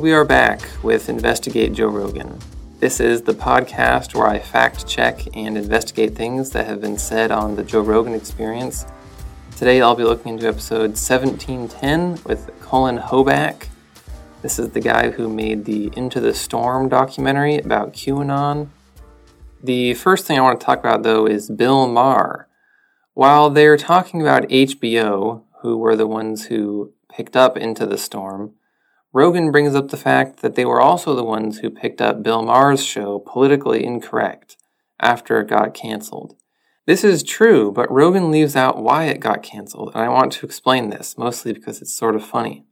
We are back with Investigate Joe Rogan. This is the podcast where I fact check and investigate things that have been said on the Joe Rogan experience. Today I'll be looking into episode 1710 with Cullen Hoback. This is the guy who made the Into the Storm documentary about QAnon. The first thing I want to talk about though is Bill Maher. While they're talking about HBO, who were the ones who picked up Into the Storm, Rogan brings up the fact that they were also the ones who picked up Bill Maher's show Politically Incorrect after it got canceled. This is true, but Rogan leaves out why it got canceled, and I want to explain this, mostly because it's sort of funny.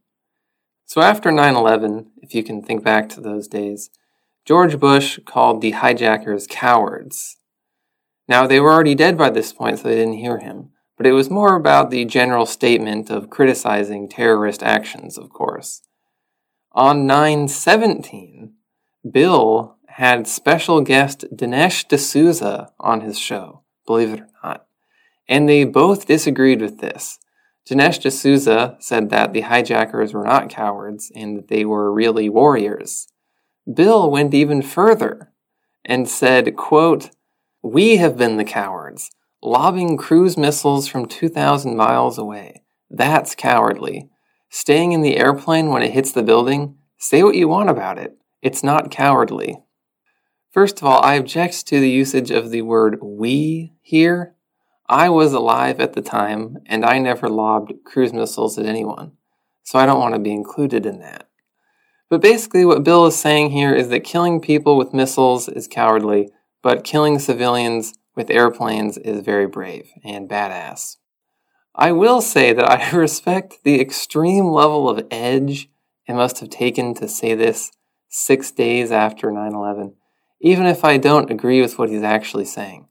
So after 9 11, if you can think back to those days, George Bush called the hijackers cowards. Now, they were already dead by this point, so they didn't hear him, but it was more about the general statement of criticizing terrorist actions, of course. On 917, Bill had special guest Dinesh D'Souza on his show, believe it or not. And they both disagreed with this. Dinesh D'Souza said that the hijackers were not cowards and that they were really warriors. Bill went even further and said, quote, We have been the cowards, lobbing cruise missiles from 2,000 miles away. That's cowardly. Staying in the airplane when it hits the building, say what you want about it. It's not cowardly. First of all, I object to the usage of the word we here. I was alive at the time, and I never lobbed cruise missiles at anyone, so I don't want to be included in that. But basically, what Bill is saying here is that killing people with missiles is cowardly, but killing civilians with airplanes is very brave and badass. I will say that I respect the extreme level of edge it must have taken to say this six days after 9 11, even if I don't agree with what he's actually saying.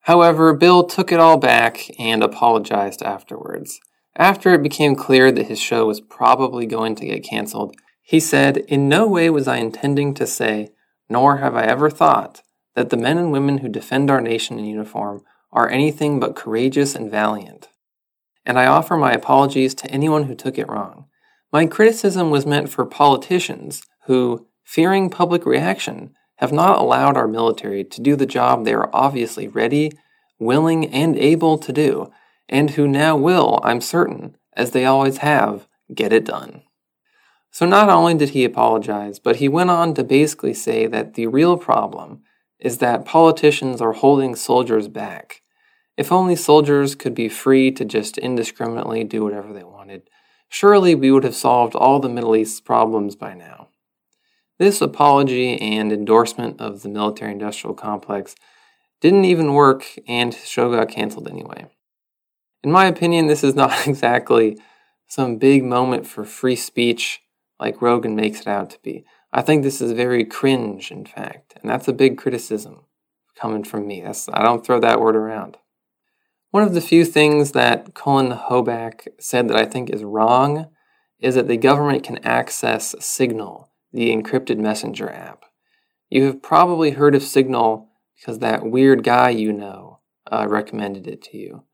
However, Bill took it all back and apologized afterwards. After it became clear that his show was probably going to get canceled, he said, In no way was I intending to say, nor have I ever thought, that the men and women who defend our nation in uniform are anything but courageous and valiant and I offer my apologies to anyone who took it wrong. My criticism was meant for politicians who, fearing public reaction, have not allowed our military to do the job they are obviously ready, willing, and able to do, and who now will, I'm certain, as they always have, get it done. So not only did he apologize, but he went on to basically say that the real problem is that politicians are holding soldiers back if only soldiers could be free to just indiscriminately do whatever they wanted, surely we would have solved all the Middle East's problems by now. This apology and endorsement of the military industrial complex didn't even work, and his show got canceled anyway. In my opinion, this is not exactly some big moment for free speech like Rogan makes it out to be. I think this is very cringe, in fact, and that's a big criticism coming from me. That's, I don't throw that word around. One of the few things that Cullen Hoback said that I think is wrong is that the government can access Signal, the encrypted messenger app. You have probably heard of Signal because that weird guy you know uh, recommended it to you.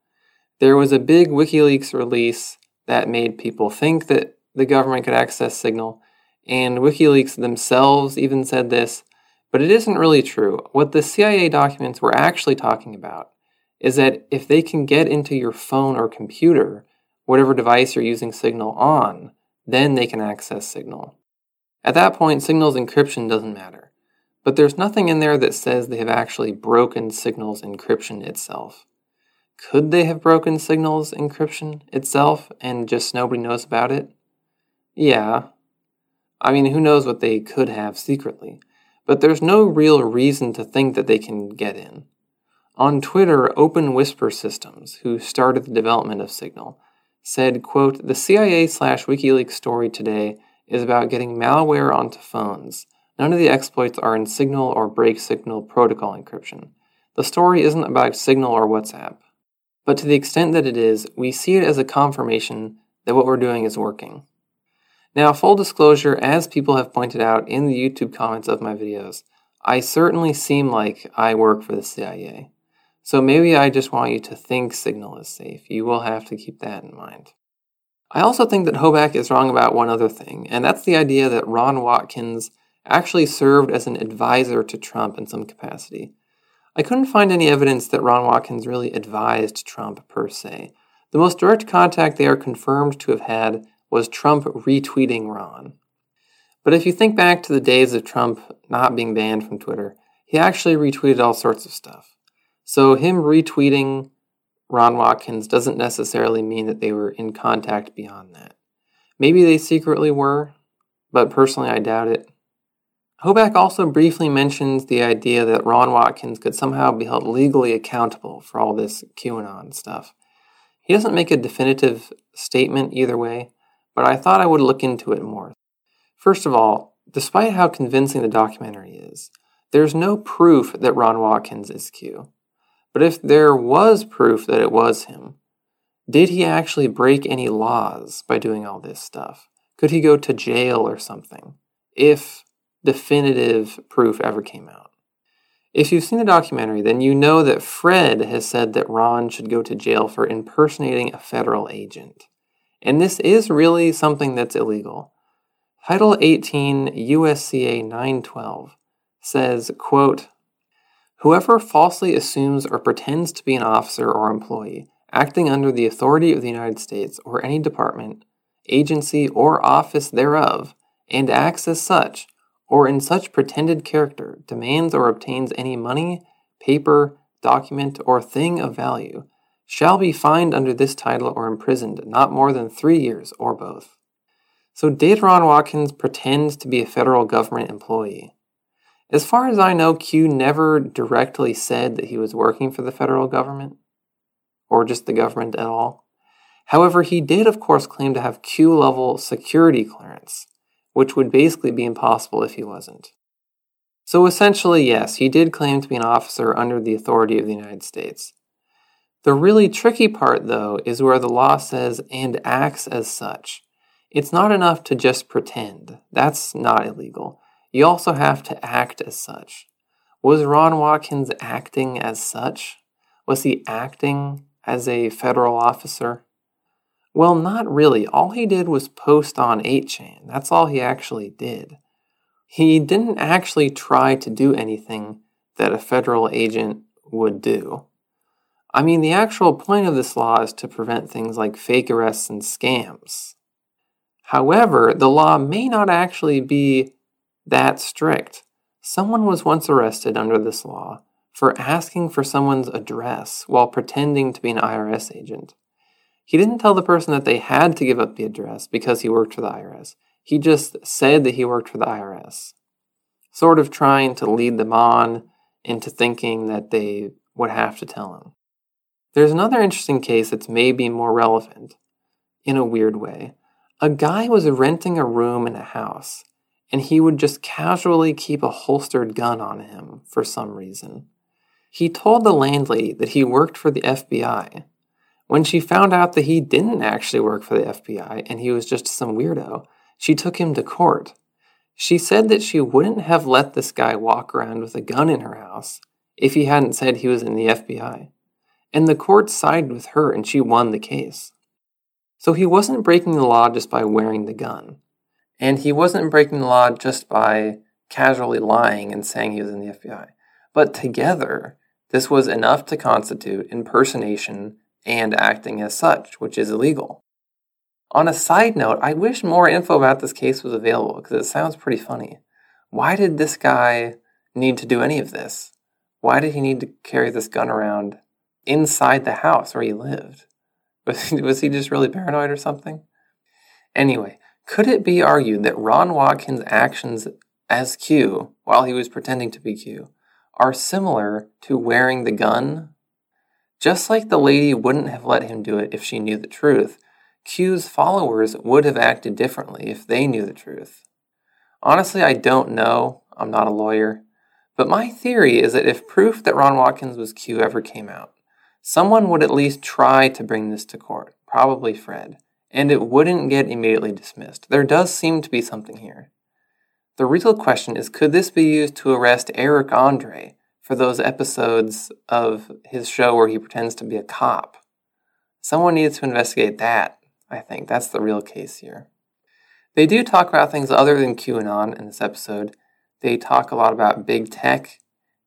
There was a big WikiLeaks release that made people think that the government could access Signal, and WikiLeaks themselves even said this, but it isn't really true. What the CIA documents were actually talking about is that if they can get into your phone or computer, whatever device you're using Signal on, then they can access Signal. At that point, Signal's encryption doesn't matter. But there's nothing in there that says they have actually broken Signal's encryption itself. Could they have broken Signal's encryption itself and just nobody knows about it? Yeah. I mean, who knows what they could have secretly. But there's no real reason to think that they can get in. On Twitter, Open Whisper Systems, who started the development of Signal, said, quote, The CIA slash WikiLeaks story today is about getting malware onto phones. None of the exploits are in Signal or break Signal protocol encryption. The story isn't about Signal or WhatsApp. But to the extent that it is, we see it as a confirmation that what we're doing is working. Now, full disclosure, as people have pointed out in the YouTube comments of my videos, I certainly seem like I work for the CIA. So maybe I just want you to think Signal is safe. You will have to keep that in mind. I also think that Hoback is wrong about one other thing, and that's the idea that Ron Watkins actually served as an advisor to Trump in some capacity. I couldn't find any evidence that Ron Watkins really advised Trump per se. The most direct contact they are confirmed to have had was Trump retweeting Ron. But if you think back to the days of Trump not being banned from Twitter, he actually retweeted all sorts of stuff. So him retweeting Ron Watkins doesn't necessarily mean that they were in contact beyond that. Maybe they secretly were, but personally I doubt it. Hoback also briefly mentions the idea that Ron Watkins could somehow be held legally accountable for all this QAnon stuff. He doesn't make a definitive statement either way, but I thought I would look into it more. First of all, despite how convincing the documentary is, there's no proof that Ron Watkins is Q. But if there was proof that it was him, did he actually break any laws by doing all this stuff? Could he go to jail or something? If definitive proof ever came out. If you've seen the documentary, then you know that Fred has said that Ron should go to jail for impersonating a federal agent. And this is really something that's illegal. Title 18 USCA 912 says, quote, Whoever falsely assumes or pretends to be an officer or employee acting under the authority of the United States or any department, agency, or office thereof, and acts as such, or in such pretended character, demands or obtains any money, paper, document, or thing of value, shall be fined under this title or imprisoned not more than three years, or both. So, did Ron Watkins pretends to be a federal government employee? As far as I know, Q never directly said that he was working for the federal government, or just the government at all. However, he did, of course, claim to have Q level security clearance, which would basically be impossible if he wasn't. So essentially, yes, he did claim to be an officer under the authority of the United States. The really tricky part, though, is where the law says and acts as such. It's not enough to just pretend. That's not illegal. You also have to act as such. Was Ron Watkins acting as such? Was he acting as a federal officer? Well, not really. All he did was post on 8chan. That's all he actually did. He didn't actually try to do anything that a federal agent would do. I mean, the actual point of this law is to prevent things like fake arrests and scams. However, the law may not actually be that strict. Someone was once arrested under this law for asking for someone's address while pretending to be an IRS agent. He didn't tell the person that they had to give up the address because he worked for the IRS. He just said that he worked for the IRS, sort of trying to lead them on into thinking that they would have to tell him. There's another interesting case that's maybe more relevant, in a weird way. A guy was renting a room in a house and he would just casually keep a holstered gun on him for some reason. He told the landlady that he worked for the FBI. When she found out that he didn't actually work for the FBI and he was just some weirdo, she took him to court. She said that she wouldn't have let this guy walk around with a gun in her house if he hadn't said he was in the FBI. And the court sided with her and she won the case. So he wasn't breaking the law just by wearing the gun. And he wasn't breaking the law just by casually lying and saying he was in the FBI. But together, this was enough to constitute impersonation and acting as such, which is illegal. On a side note, I wish more info about this case was available because it sounds pretty funny. Why did this guy need to do any of this? Why did he need to carry this gun around inside the house where he lived? Was he, was he just really paranoid or something? Anyway, could it be argued that Ron Watkins' actions as Q, while he was pretending to be Q, are similar to wearing the gun? Just like the lady wouldn't have let him do it if she knew the truth, Q's followers would have acted differently if they knew the truth. Honestly, I don't know. I'm not a lawyer. But my theory is that if proof that Ron Watkins was Q ever came out, someone would at least try to bring this to court, probably Fred and it wouldn't get immediately dismissed. There does seem to be something here. The real question is could this be used to arrest Eric Andre for those episodes of his show where he pretends to be a cop? Someone needs to investigate that. I think. That's the real case here. They do talk about things other than QAnon in this episode. They talk a lot about big tech,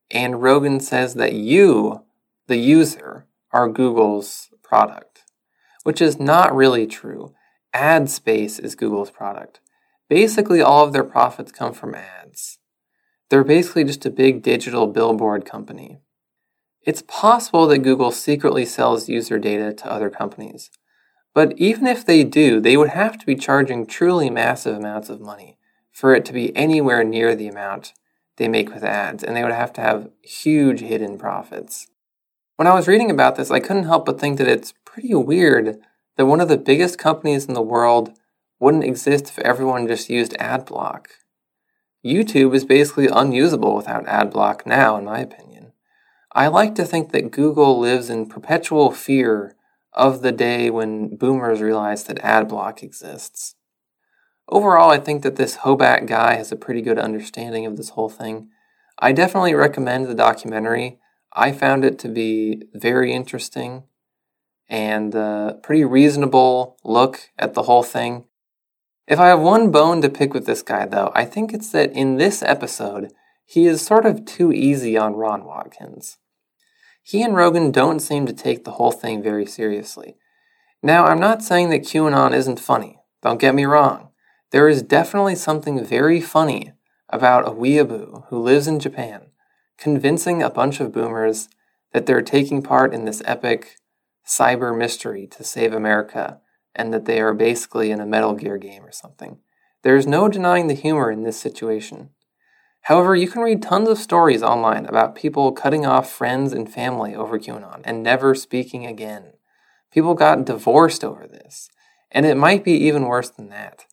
and Rogan says that you, the user, are Google's product, which is not really true. Ad space is Google's product. Basically, all of their profits come from ads. They're basically just a big digital billboard company. It's possible that Google secretly sells user data to other companies. But even if they do, they would have to be charging truly massive amounts of money for it to be anywhere near the amount they make with ads, and they would have to have huge hidden profits. When I was reading about this, I couldn't help but think that it's pretty weird that one of the biggest companies in the world wouldn't exist if everyone just used AdBlock. YouTube is basically unusable without AdBlock now, in my opinion. I like to think that Google lives in perpetual fear of the day when boomers realize that AdBlock exists. Overall, I think that this Hoback guy has a pretty good understanding of this whole thing. I definitely recommend the documentary. I found it to be very interesting and a pretty reasonable look at the whole thing. If I have one bone to pick with this guy, though, I think it's that in this episode, he is sort of too easy on Ron Watkins. He and Rogan don't seem to take the whole thing very seriously. Now, I'm not saying that QAnon isn't funny. Don't get me wrong. There is definitely something very funny about a weeaboo who lives in Japan convincing a bunch of boomers that they're taking part in this epic cyber mystery to save America and that they are basically in a Metal Gear game or something. There is no denying the humor in this situation. However, you can read tons of stories online about people cutting off friends and family over QAnon and never speaking again. People got divorced over this. And it might be even worse than that.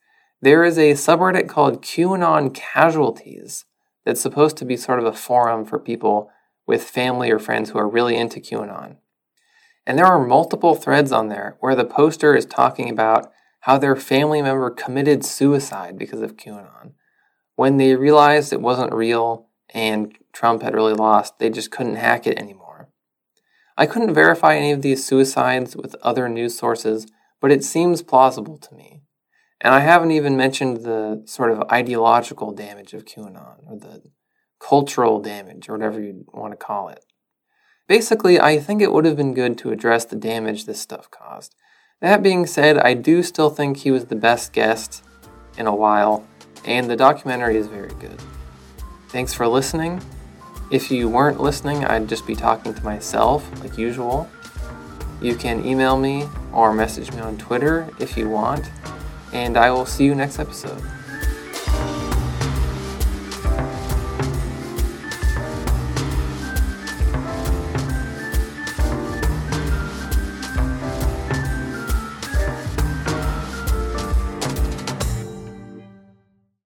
There is a subreddit called QAnon Casualties that's supposed to be sort of a forum for people with family or friends who are really into QAnon. And there are multiple threads on there where the poster is talking about how their family member committed suicide because of QAnon when they realized it wasn't real and Trump had really lost, they just couldn't hack it anymore. I couldn't verify any of these suicides with other news sources, but it seems plausible to me. And I haven't even mentioned the sort of ideological damage of QAnon, or the cultural damage, or whatever you want to call it. Basically, I think it would have been good to address the damage this stuff caused. That being said, I do still think he was the best guest in a while, and the documentary is very good. Thanks for listening. If you weren't listening, I'd just be talking to myself, like usual. You can email me or message me on Twitter if you want, and I will see you next episode.